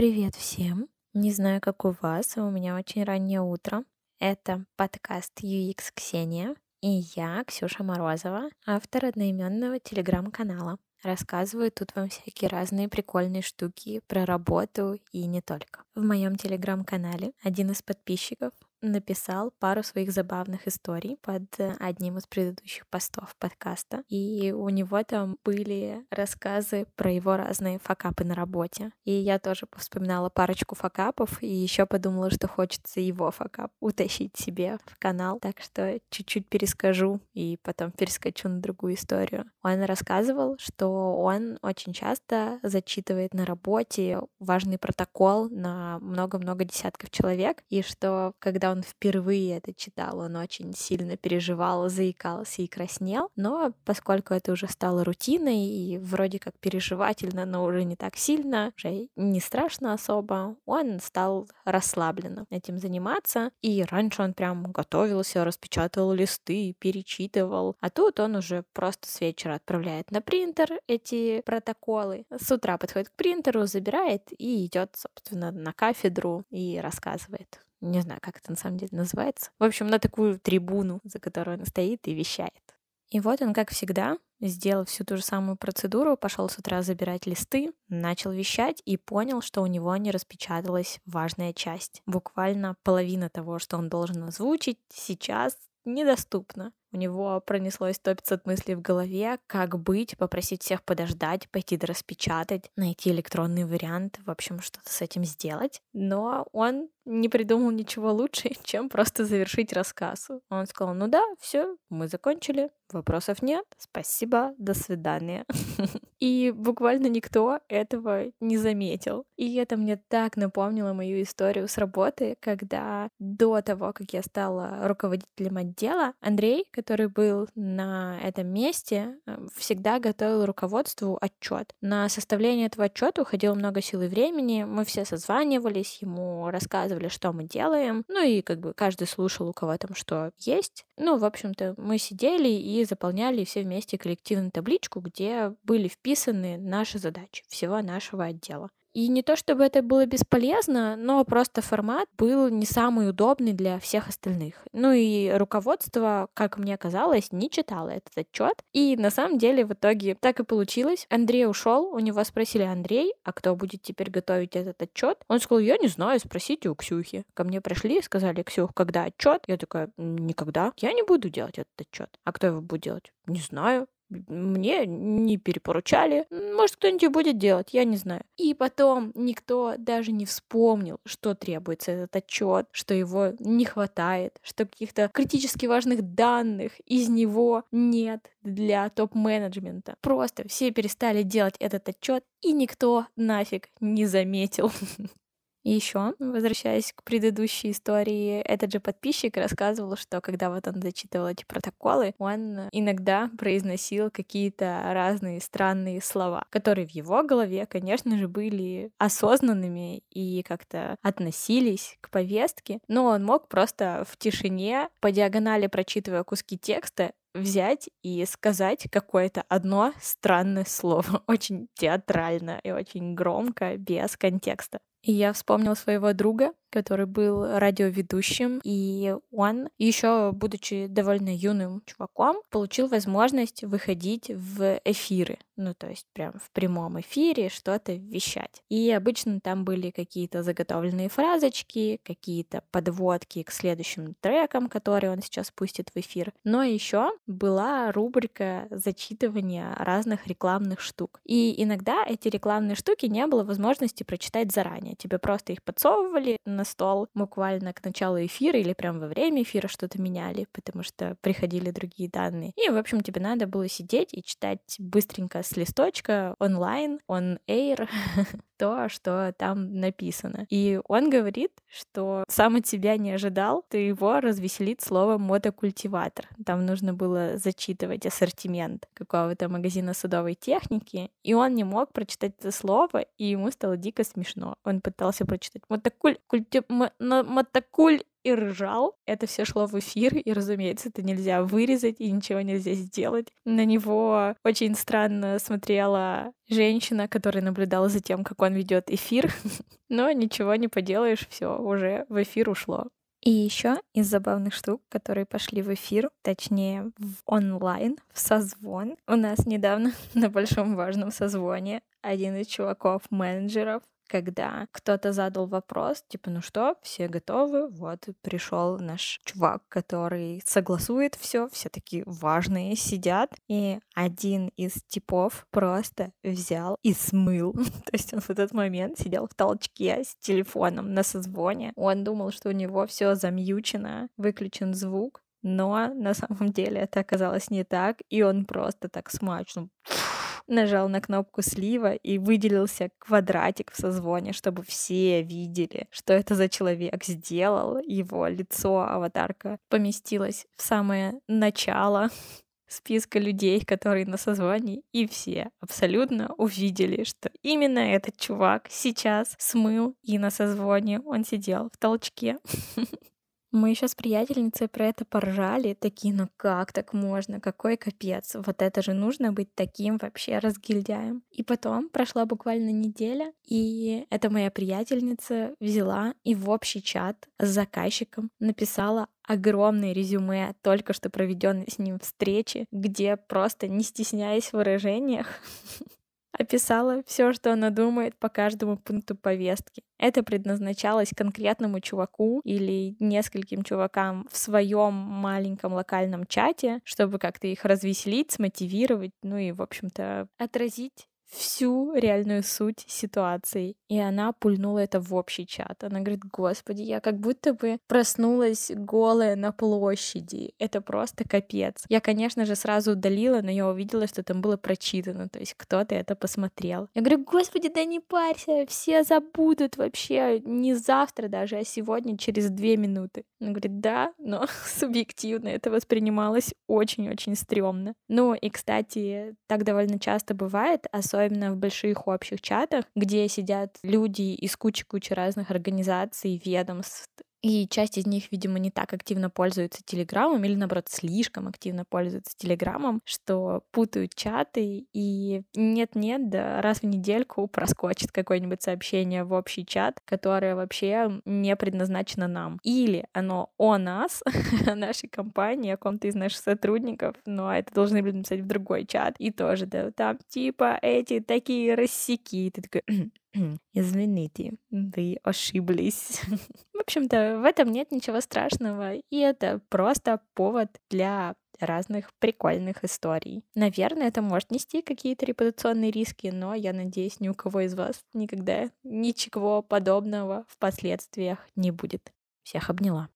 Привет всем! Не знаю, как у вас, а у меня очень раннее утро. Это подкаст UX Ксения, и я, Ксюша Морозова, автор одноименного телеграм-канала. Рассказываю тут вам всякие разные прикольные штуки про работу и не только. В моем телеграм-канале один из подписчиков написал пару своих забавных историй под э, одним из предыдущих постов подкаста. И у него там были рассказы про его разные факапы на работе. И я тоже вспоминала парочку факапов, и еще подумала, что хочется его факап утащить себе в канал. Так что чуть-чуть перескажу и потом перескочу на другую историю. Он рассказывал, что он очень часто зачитывает на работе важный протокол на много-много десятков человек, и что когда он впервые это читал, он очень сильно переживал, заикался и краснел. Но поскольку это уже стало рутиной и вроде как переживательно, но уже не так сильно, уже не страшно особо, он стал расслабленно этим заниматься. И раньше он прям готовился, распечатывал листы, перечитывал. А тут он уже просто с вечера отправляет на принтер эти протоколы. С утра подходит к принтеру, забирает и идет, собственно, на кафедру и рассказывает не знаю, как это на самом деле называется. В общем, на такую трибуну, за которой он стоит и вещает. И вот он, как всегда, сделал всю ту же самую процедуру, пошел с утра забирать листы, начал вещать и понял, что у него не распечаталась важная часть. Буквально половина того, что он должен озвучить, сейчас недоступна. У него пронеслось сто пятьсот мыслей в голове, как быть, попросить всех подождать, пойти распечатать, найти электронный вариант, в общем, что-то с этим сделать. Но он не придумал ничего лучше, чем просто завершить рассказ. Он сказал, ну да, все, мы закончили, вопросов нет, спасибо, до свидания. И буквально никто этого не заметил. И это мне так напомнило мою историю с работы, когда до того, как я стала руководителем отдела, Андрей, который был на этом месте, э, всегда готовил руководству отчет. На составление этого отчета уходило много сил и времени. Мы все созванивались, ему рассказывали, что мы делаем. Ну и как бы каждый слушал, у кого там что есть. Ну, в общем-то, мы сидели и заполняли все вместе коллективную табличку, где были вписаны наши задачи всего нашего отдела. И не то чтобы это было бесполезно, но просто формат был не самый удобный для всех остальных. Ну и руководство, как мне казалось, не читало этот отчет. И на самом деле в итоге так и получилось. Андрей ушел, у него спросили Андрей, а кто будет теперь готовить этот отчет? Он сказал, я не знаю, спросите у Ксюхи. Ко мне пришли и сказали, Ксюх, когда отчет? Я такая, никогда. Я не буду делать этот отчет. А кто его будет делать? Не знаю мне не перепоручали. Может, кто-нибудь будет делать, я не знаю. И потом никто даже не вспомнил, что требуется этот отчет, что его не хватает, что каких-то критически важных данных из него нет для топ-менеджмента. Просто все перестали делать этот отчет, и никто нафиг не заметил. И еще, возвращаясь к предыдущей истории, этот же подписчик рассказывал, что когда вот он зачитывал эти протоколы, он иногда произносил какие-то разные странные слова, которые в его голове, конечно же, были осознанными и как-то относились к повестке, но он мог просто в тишине, по диагонали прочитывая куски текста, взять и сказать какое-то одно странное слово, очень театрально и очень громко, без контекста. И я вспомнил своего друга, который был радиоведущим, и он, еще будучи довольно юным чуваком, получил возможность выходить в эфиры, ну то есть прям в прямом эфире что-то вещать. И обычно там были какие-то заготовленные фразочки, какие-то подводки к следующим трекам, которые он сейчас пустит в эфир. Но еще была рубрика зачитывания разных рекламных штук. И иногда эти рекламные штуки не было возможности прочитать заранее. Тебе просто их подсовывали на стол буквально к началу эфира или прям во время эфира что-то меняли, потому что приходили другие данные. И, в общем, тебе надо было сидеть и читать быстренько с листочка онлайн, on air, то, что там написано. И он говорит, что сам от себя не ожидал, то его развеселит слово мотокультиватор. Там нужно было зачитывать ассортимент какого-то магазина судовой техники, и он не мог прочитать это слово, и ему стало дико смешно. Он пытался прочитать мотокультиватор, типа, мотокуль и ржал. Это все шло в эфир, и, разумеется, это нельзя вырезать, и ничего нельзя сделать. На него очень странно смотрела женщина, которая наблюдала за тем, как он ведет эфир. Но ничего не поделаешь, все уже в эфир ушло. И еще из забавных штук, которые пошли в эфир, точнее в онлайн, в созвон. У нас недавно на большом важном созвоне один из чуваков-менеджеров когда кто-то задал вопрос, типа, ну что, все готовы, вот пришел наш чувак, который согласует все, все такие важные сидят, и один из типов просто взял и смыл. То есть он в этот момент сидел в толчке с телефоном на созвоне. Он думал, что у него все замьючено, выключен звук, но на самом деле это оказалось не так, и он просто так смачно нажал на кнопку слива и выделился квадратик в созвоне, чтобы все видели, что это за человек сделал. Его лицо, аватарка поместилась в самое начало списка людей, которые на созвоне, и все абсолютно увидели, что именно этот чувак сейчас смыл и на созвоне он сидел в толчке. Мы еще с приятельницей про это поржали, такие, ну как так можно, какой капец, вот это же нужно быть таким вообще разгильдяем. И потом прошла буквально неделя, и эта моя приятельница взяла и в общий чат с заказчиком написала огромное резюме только что проведенной с ним встречи, где просто не стесняясь в выражениях, описала все, что она думает по каждому пункту повестки. Это предназначалось конкретному чуваку или нескольким чувакам в своем маленьком локальном чате, чтобы как-то их развеселить, смотивировать, ну и, в общем-то, отразить всю реальную суть ситуации. И она пульнула это в общий чат. Она говорит, господи, я как будто бы проснулась голая на площади. Это просто капец. Я, конечно же, сразу удалила, но я увидела, что там было прочитано. То есть кто-то это посмотрел. Я говорю, господи, да не парься, все забудут вообще не завтра даже, а сегодня через две минуты. Она говорит, да, но субъективно это воспринималось очень-очень стрёмно. Ну и, кстати, так довольно часто бывает, особенно особенно в больших общих чатах, где сидят люди из кучи-кучи разных организаций, ведомств и часть из них, видимо, не так активно пользуются Телеграмом или, наоборот, слишком активно пользуются Телеграмом, что путают чаты и нет-нет, да раз в недельку проскочит какое-нибудь сообщение в общий чат, которое вообще не предназначено нам. Или оно о нас, о нашей компании, о ком-то из наших сотрудников, но это должны были написать в другой чат. И тоже, да, там типа эти такие рассеки. Ты такой, Извините, вы ошиблись. В общем-то, в этом нет ничего страшного, и это просто повод для разных прикольных историй. Наверное, это может нести какие-то репутационные риски, но я надеюсь, ни у кого из вас никогда ничего подобного в последствиях не будет. Всех обняла.